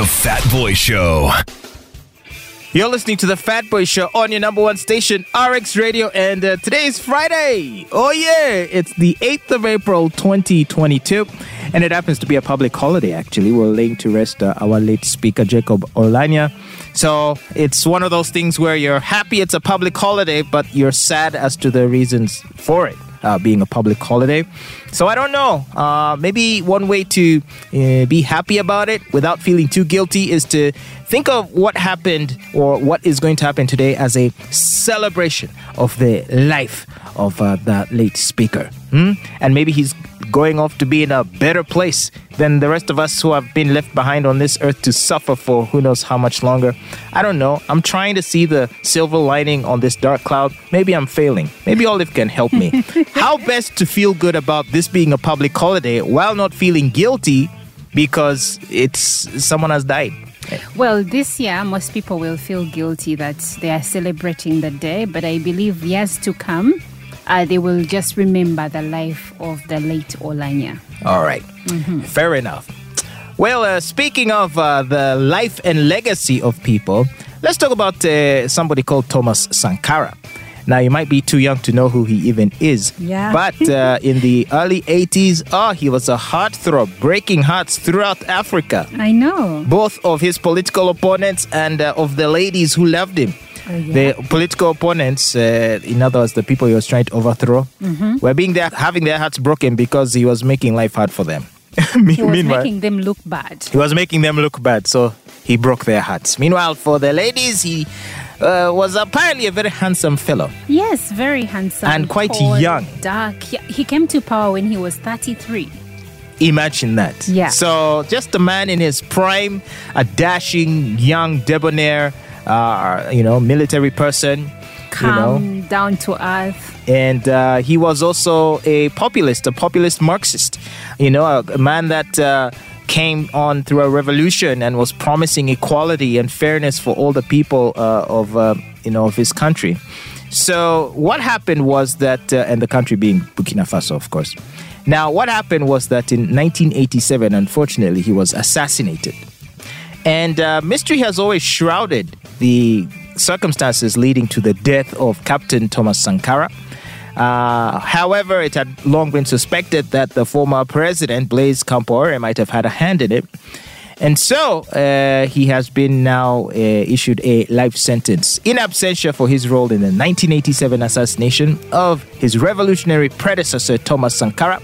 The Fat Boy Show. You're listening to the Fat Boy Show on your number one station, RX Radio, and uh, today is Friday. Oh, yeah, it's the 8th of April, 2022, and it happens to be a public holiday, actually. We're laying to rest uh, our late speaker, Jacob Oulanyah. So it's one of those things where you're happy it's a public holiday, but you're sad as to the reasons for it uh, being a public holiday. So I don't know. Uh, maybe one way to uh, be happy about it without feeling too guilty is to think of what happened or what is going to happen today as a celebration of the life of uh, that late speaker. Hmm? And maybe he's going off to be in a better place than the rest of us who have been left behind on this earth to suffer for who knows how much longer. I don't know. I'm trying to see the silver lining on this dark cloud. Maybe I'm failing. Maybe Olive can help me. how best to feel good about this being a public holiday while not feeling guilty because it's someone has died? Well, this year, most people will feel guilty that they are celebrating the day, but I believe years to come, uh, they will just remember the life of the late Oulanyah. All right. Fair enough. Well, uh, speaking of uh, the life and legacy of people, let's talk about uh, somebody called Thomas Sankara. Now, you might be too young to know who he even is. Yeah. But uh, in the early 80s, oh, he was a heartthrob, breaking hearts throughout Africa. I know. Both of his political opponents and uh, of the ladies who loved him. Oh, yeah. The political opponents, uh, in other words, the people he was trying to overthrow, Mm-hmm. were being there, having their hearts broken because he was making life hard for them. Me- He was Meanwhile, making them look bad. he was making them look bad, so he broke their hearts. Meanwhile, for the ladies, he uh, was apparently a very handsome fellow. Yes, very handsome. And quite tall, young. Dark. Yeah, he came to power when he was 33. Imagine that. Yeah. So, just a man in his prime, a dashing, young, debonair, uh, you know, military person. You know, down to earth. and uh, he was also a populist, a populist Marxist. You know, a, a man that uh, came on through a revolution and was promising equality and fairness for all the people uh, of uh, you know of his country. So what happened was that, uh, and the country being Burkina Faso, of course. Now, what happened was that in 1987, unfortunately, he was assassinated. And uh, mystery has always shrouded the circumstances leading to the death of Captain Thomas Sankara. Uh, however, it had long been suspected that the former president, Blaise Compaoré, might have had a hand in it. And so uh, he has been now uh, issued a life sentence in absentia for his role in the 1987 assassination of his revolutionary predecessor, Thomas Sankara.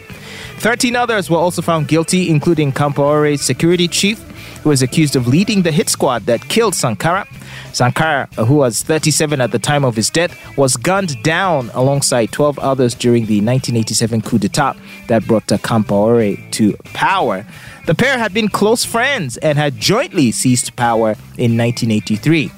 13 others were also found guilty, including Compaore's security chief, who was accused of leading the hit squad that killed Sankara. Sankara, who was 37 at the time of his death, was gunned down alongside 12 others during the 1987 coup d'etat that brought uh, to power. The pair had been close friends and had jointly seized power in 1983.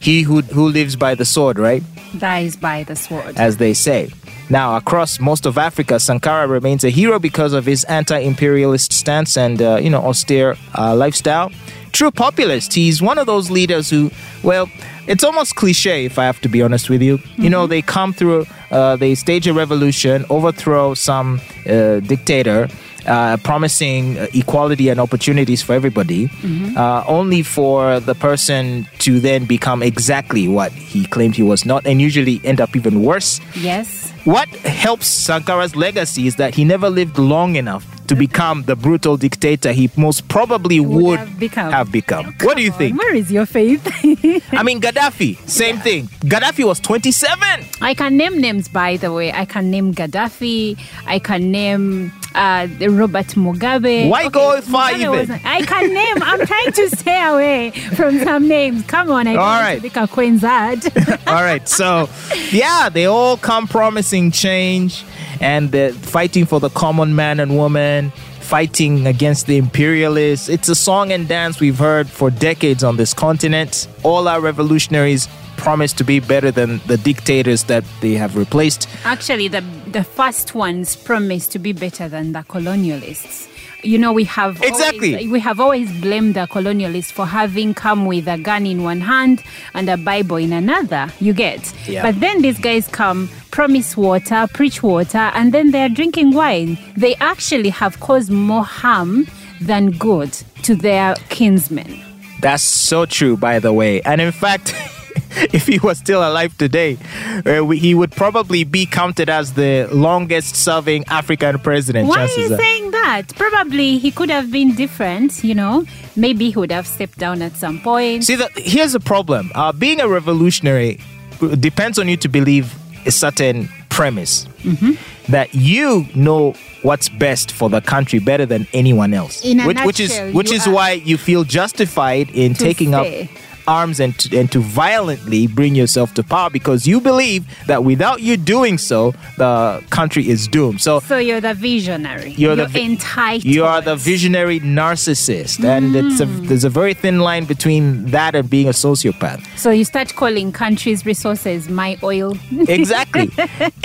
He who, who lives by the sword, right? Dies by the sword. as they say. Now, across most of Africa, Sankara remains a hero because of his anti-imperialist stance and, uh, you know, austere uh, lifestyle. True populist. He's one of those leaders who, well, it's almost cliche if I have to be honest with you. You know, they come through, uh, they stage a revolution, overthrow some uh, dictator, uh, promising equality and opportunities for everybody, uh, only for the person to then become exactly what he claimed he was not, and usually end up even worse. yes. What helps Sankara's legacy is that he never lived long enough to become the brutal dictator he most probably would, Would have become. have become. What do you Come on, think? Where is your faith? I mean, Gaddafi, same thing. Gaddafi was 27. I can name names, by the way. I can name Gaddafi. I can name uh, Robert Mugabe. Why go far even? I can name. I'm trying to stay away from some names. Come on, I don't All want right. to become Queensad. all right, so yeah, they all come promising change and fighting for the common man and woman, fighting against the imperialists. It's a song and dance we've heard for decades on this continent. All our revolutionaries promise to be better than the dictators that they have replaced. Actually, the the first ones promised to be better than the colonialists. You know, we have Exactly. always, we have always blamed the colonialists for having come with a gun in one hand and a Bible in another. You get, Yeah. but then these guys come, promise water, preach water, and then they are drinking wine. They actually have caused more harm than good to their kinsmen. That's so true, by the way. And in fact, if he was still alive today, uh, we, he would probably be counted as the longest serving African president. Why are you are. saying that? Probably he could have been different, you know. Maybe he would have stepped down at some point. See, the, here's the problem. Uh, being a revolutionary uh, depends on you to believe a certain premise Mm-hmm. that you know what's best for the country better than anyone else. In a which, which is which is why you feel justified in taking say. up arms and to, and to violently bring yourself to power because you believe that without you doing so, the country is doomed. So So you're the visionary. You're the vi- entitled. you are the visionary narcissist, and it's a, Mm. there's a very thin line between that and being a sociopath. So you start calling countries' resources my oil. exactly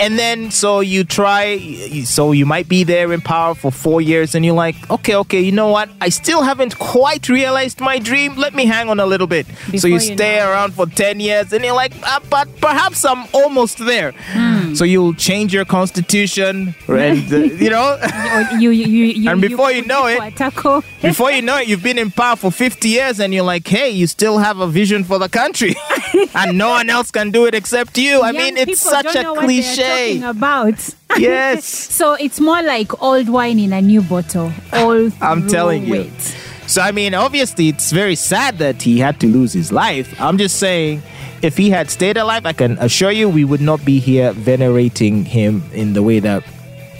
and then so you try so you might be there in power for four years and you're like okay okay you know what i still haven't quite realized my dream let me hang on a little bit so you you stay know around for 10 years and you're like ah, but perhaps i'm almost there Hmm. so you'll change your constitution and uh, you know you, you, you, you, And before you put know it- before you know it you've been in power for 50 years and you're like hey you still have a vision for the country and no one else can do it except you i Young mean it's such a know what they're cliche talking about. yes So it's more like old wine in a new bottle. All I'm telling you. it. So I mean, obviously, it's very sad that he had to lose his life. I'm just saying, if he had stayed alive, I can assure you, we would not be here venerating him in the way that.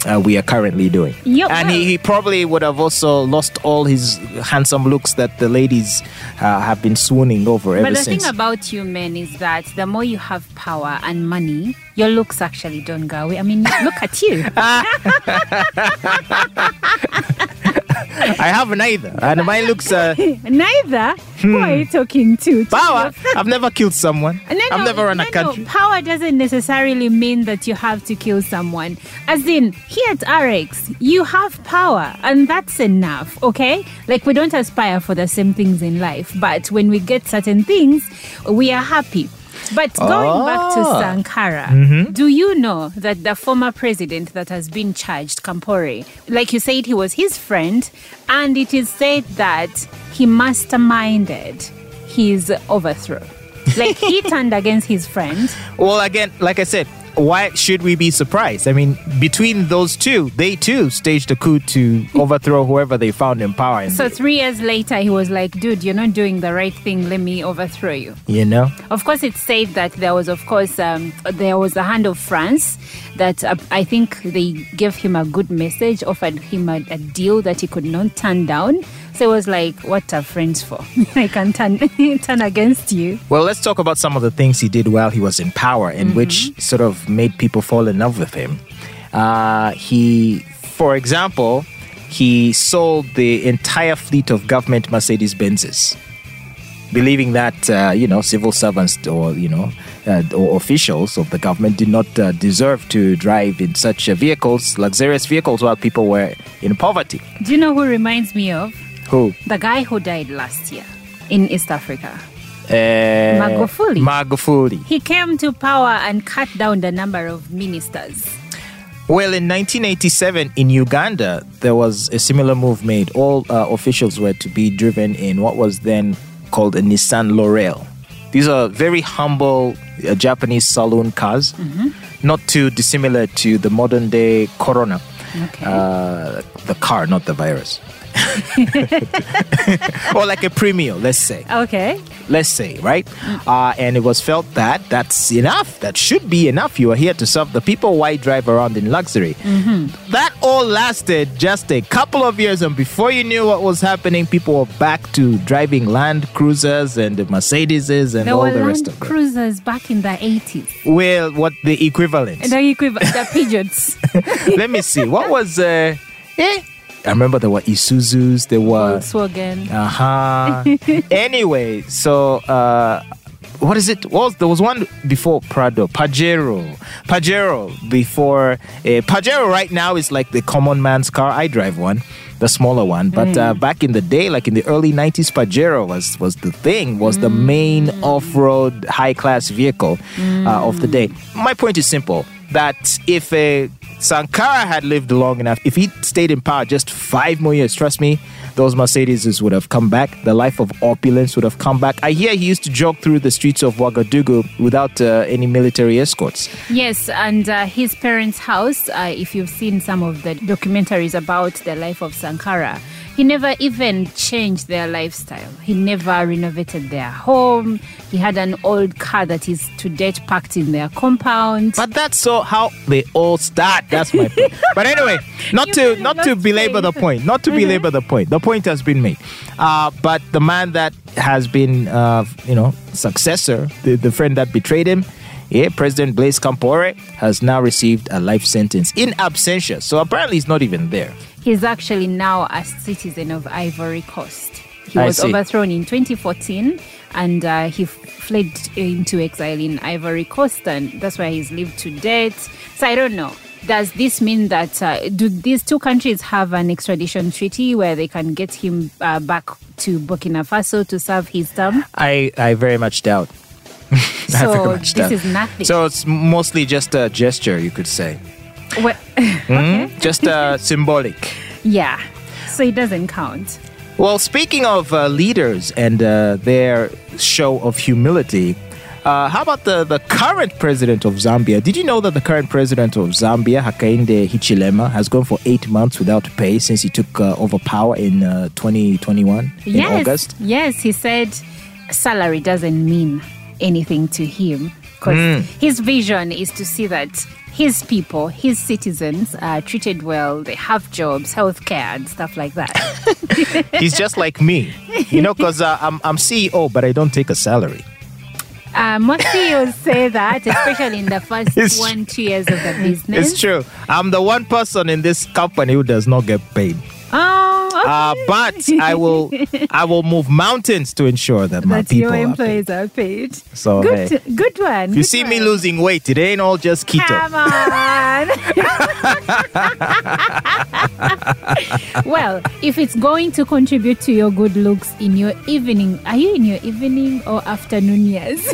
Uh, we are currently doing, Yeah, and he, he probably would have also lost all his handsome looks that the ladies uh, have been swooning over ever since. But the since. thing about you men is that the more you have power and money, your looks actually don't go away. I mean, look at you. I have neither, and my looks are Neither. Who are you talking to? Hmm. power. I've never killed someone. No, I've no, never run a country. No. Power doesn't necessarily mean that you have to kill someone. As in, here at RX, you have power, and that's enough, okay? Like, we don't aspire for the same things in life, but when we get certain things, we are happy. But going back to Ah. Sankara, Mm-hmm. do you know that the former president that has been charged, Compaoré, like you said, he was his friend, and it is said that he masterminded his overthrow. Like he turned against his friend. Well, again, like I said, why should we be surprised? I mean, between those two, they too staged a coup to overthrow whoever they found in power. So three years later, he was like, "Dude, you're not doing the right thing. Let me overthrow you." you know, Of course, it's said that there was, of course, um, there was a hand of France that uh, I think they gave him a good message, offered him a, a deal that he could not turn down. So it was like, what are friends for? I can turn turn against you. well, let's talk about some of the things he did while he was in power, and which sort of made people fall in love with him. Uh, he, for example, he sold the entire fleet of government Mercedes Benzes. Believing that uh, you know civil servants or you know uh, or officials of the government did not uh, deserve to drive in such uh, vehicles, luxurious vehicles, while people were in poverty. Do you know who reminds me of? Who? The guy who died last year in East Africa. Uh, Magufuli. Magufuli. He came to power and cut down the number of ministers. Well, in 1987 in Uganda, there was a similar move made. All uh, officials were to be driven in what was then called a Nissan Laurel. These are very humble uh, Japanese saloon cars, not too dissimilar to the modern day Corona. Okay. Uh, the car, not the virus. or like a premium, let's say okay. let's say, right? Uh, and it was felt that that's enough. That should be enough. You are here to serve the people. Why drive around in luxury? That all lasted just a couple of years, and before you knew what was happening, people were back to driving Land Cruisers and Mercedeses and There all the Land rest of them. Cruisers back in the 80s. Well, what the equivalent? The equivalent, the pigeons. Let me see. What was? Uh, eh? I remember there were Isuzus. There were. Volkswagen. Uh huh. anyway, so uh, what is it? Was there was one before Prado, Pajero, Pajero before uh, Pajero. Right now is like the common man's car. I drive one, the smaller one. But uh, back in the day, like in the early '90s, Pajero was was the thing. Was the main off-road high-class vehicle uh, of the day. My point is simple: that if a Sankara had lived long enough, if he stayed in power just five more years, trust me, those Mercedes would have come back. The life of opulence would have come back. I hear he used to jog through the streets of Ouagadougou without uh, any military escorts. Yes, and uh, his parents' house, uh, if you've seen some of the documentaries about the life of Sankara, he never even changed their lifestyle. He never renovated their home. He had an old car that is to date parked in their compound. But that's so how they all start. That's my point. but anyway, not to not to belabor the point. Not to belabor the point. The point has been made. Uh, but the man that has been, uh, you know, successor, the, the friend that betrayed him, yeah, President Blaise Compaore has now received a life sentence in absentia. So apparently he's not even there. He's actually now a citizen of Ivory Coast. He I was see. overthrown in 2014 and uh, he fled into exile in Ivory Coast, and that's where he's lived to date. So I don't know. Does this mean that uh, do these two countries have an extradition treaty where they can get him uh, back to Burkina Faso to serve his term? I, I very much doubt. So this is nothing. So it's mostly just a gesture, you could say. Well, Hmm? Just uh, symbolic. yeah. So it doesn't count. Well, speaking of uh, leaders and uh, their show of humility, uh, how about the, the current president of Zambia? Did you know that the current president of Zambia, Hakainde Hichilema, has gone for eight months without pay since he took uh, over power in uh, 2021 in yes, August? Yes, he said salary doesn't mean anything to him because Hmm. his vision is to see that his people, his citizens, are treated well. They have jobs, healthcare, and stuff like that. He's just like me, you know, because uh, I'm, I'm CEO, but I don't take a salary. uh, most CEOs say that, especially in the first It's one, two years of the business. It's true. I'm the one person in this company who does not get paid. Oh. Uh, but I will I will move mountains to ensure that my that people your are paid. employees are paid. So, good, hey. good one. You good see me losing weight, it ain't all just keto. Come on. well, if it's going to contribute to your good looks in your evening, are you in your evening or afternoon years?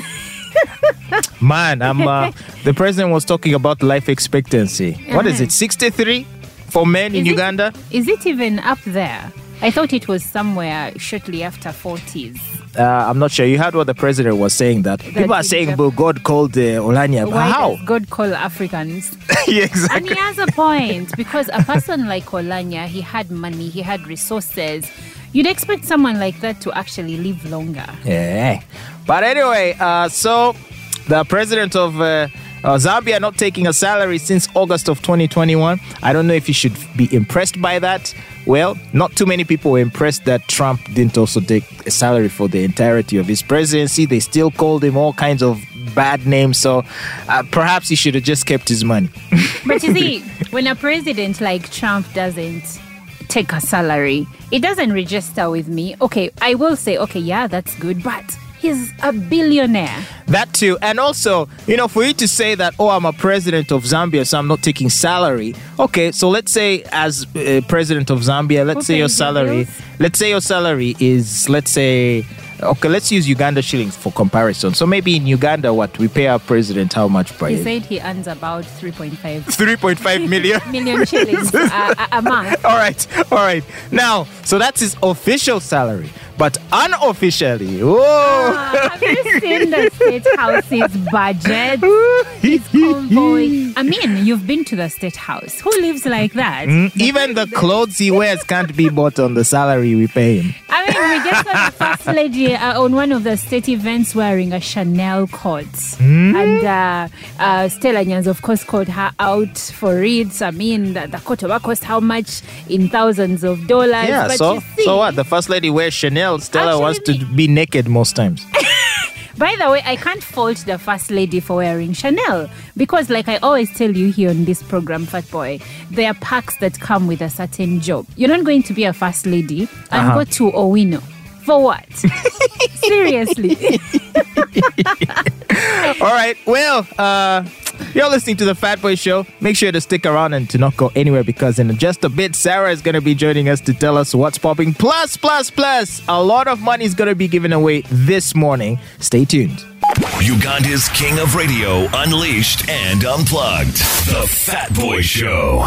Man, I'm uh, the president was talking about life expectancy. What is Uh-huh. it? 63 for men in it- Uganda? Is it even up there? I thought it was somewhere shortly after 40s. Uh, I'm not sure. You heard what the president was saying that, people are saying, def- "But God called uh, Oulanyah." But Why How? does God call Africans? yeah, And he has a point because a person like Oulanyah, he had money, he had resources. You'd expect someone like that to actually live longer. Yeah. But anyway, uh, so the president of uh, Zambia not taking a salary since August of 2021. I don't know if you should be impressed by that. Well, not too many people were impressed that Trump didn't also take a salary for the entirety of his presidency. They still called him all kinds of bad names. So uh, perhaps he should have just kept his money. But you see, when a president like Trump doesn't take a salary, it doesn't register with me. Okay, I will say, okay, yeah, that's good, but he's a billionaire. That too. And also, you know, for you to say that, oh, I'm a president of Zambia, so I'm not taking salary. Okay, so let's say, as uh, president of Zambia, let's Who say your salary, let's say your salary is, let's say, okay, let's use Uganda shillings for comparison. So maybe in Uganda, what we pay our president how much per He year? said he earns about 3.5 3.5 million. million shillings a, a, a month. all right, all right. Now, so that's his official salary, but unofficially, whoa. Ah, have you seen the state house's budget? His convoy. I mean, you've been to the state house. Who lives like that? Even the clothes he wears can't be bought on the salary we pay him. I we just saw the first lady uh, on one of the state events wearing a Chanel coat. And uh, uh, Stella Nyanzi, of course, called her out for it. I mean, the, the coat will cost how much in thousands of dollars. Yeah, but so see, so what? The first lady wears Chanel. Stella wants to be naked most times. By the way, I can't fault the first lady for wearing Chanel because, like I always tell you here on this program, Fat Boy, there are perks that come with a certain job. You're not going to be a first lady and Uh-huh. go to Owino. For what? Seriously. All right. Well, uh, you're listening to the Fat Boy Show. Make sure to stick around and to not go anywhere because in just a bit, Sarah is going to be joining us to tell us what's popping. Plus, plus, plus, a lot of money is going to be given away this morning. Stay tuned. Uganda's king of radio, unleashed and unplugged. The Fat Boy Show.